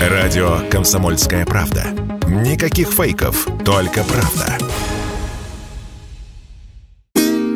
Радио «Комсомольская правда». Никаких фейков, только правда.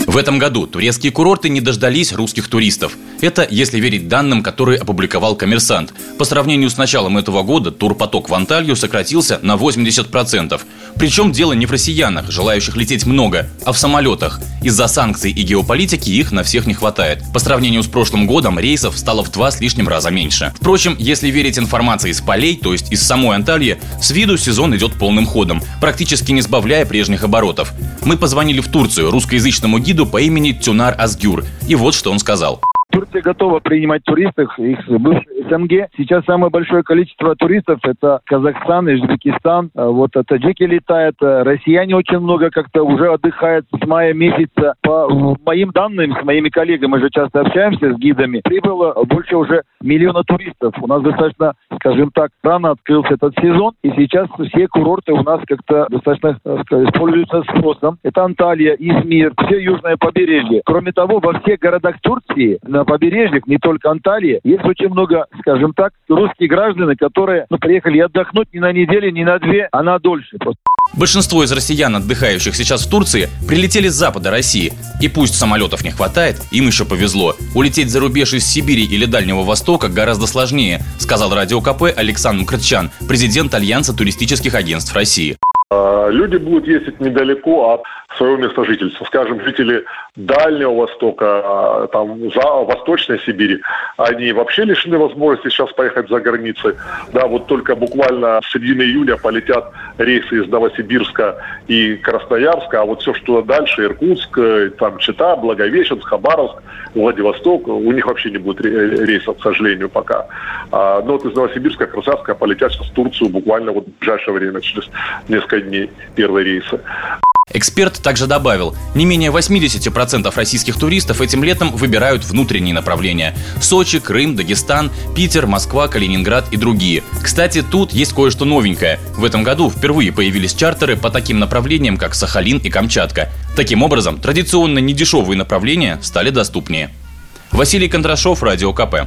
В этом году турецкие курорты не дождались русских туристов. Это если верить данным, которые опубликовал «Коммерсант». По сравнению с началом этого года турпоток в Анталью сократился на 80%. Причем дело не в россиянах, желающих лететь много, а в самолетах. Из-за санкций и геополитики их на всех не хватает. По сравнению с прошлым годом рейсов стало в два с лишним раза меньше. Впрочем, если верить информации из полей, то есть из самой Анталии, с виду сезон идет полным ходом, практически не сбавляя прежних оборотов. Мы позвонили в Турцию русскоязычному гиду по имени Тюнар Азгюр, и вот что он сказал. Турция готова принимать туристов, их бывших СНГ. Сейчас самое большое количество туристов это Казахстан, Узбекистан. А вот таджики летают, россияне очень много как-то уже отдыхают с мая месяца. По моим данным, с моими коллегами, мы же часто общаемся с гидами, прибыло больше уже миллиона туристов. У нас достаточно, скажем так, рано открылся этот сезон, и сейчас все курорты у нас как-то достаточно сказать, используются спросом. Это Анталия, Измир, все южное побережье. Кроме того, во всех городах Турции, на побережьях, не только Анталия, есть очень много скажем так, русские граждане, которые ну, приехали отдохнуть не на неделю, не на две, а на дольше. Большинство из россиян, отдыхающих сейчас в Турции, прилетели с запада России. И пусть самолетов не хватает, им еще повезло. Улететь за рубеж из Сибири или Дальнего Востока гораздо сложнее, сказал радио КП Александр Крытчан, президент Альянса туристических агентств России. А, люди будут ездить недалеко от своего места жительства. Скажем, жители Дальнего Востока, а, там, за Восточной Сибири, они вообще лишены возможности сейчас поехать за границы. Да, вот только буквально с середины июля полетят рейсы из Новосибирска и Красноярска, а вот все, что дальше, Иркутск, э, там Чита, Благовещенск, Хабаровск, Владивосток, у них вообще не будет рейсов, к сожалению, пока. А, но вот из Новосибирска, Красноярска полетят сейчас в Турцию буквально вот в ближайшее время, через несколько дней, первые рейсы. Эксперт также добавил, не менее 80% российских туристов этим летом выбирают внутренние направления. Сочи, Крым, Дагестан, Питер, Москва, Калининград и другие. Кстати, тут есть кое-что новенькое. В этом году впервые появились чартеры по таким направлениям, как Сахалин и Камчатка. Таким образом, традиционно недешевые направления стали доступнее. Василий Кондрашов, Радио КП.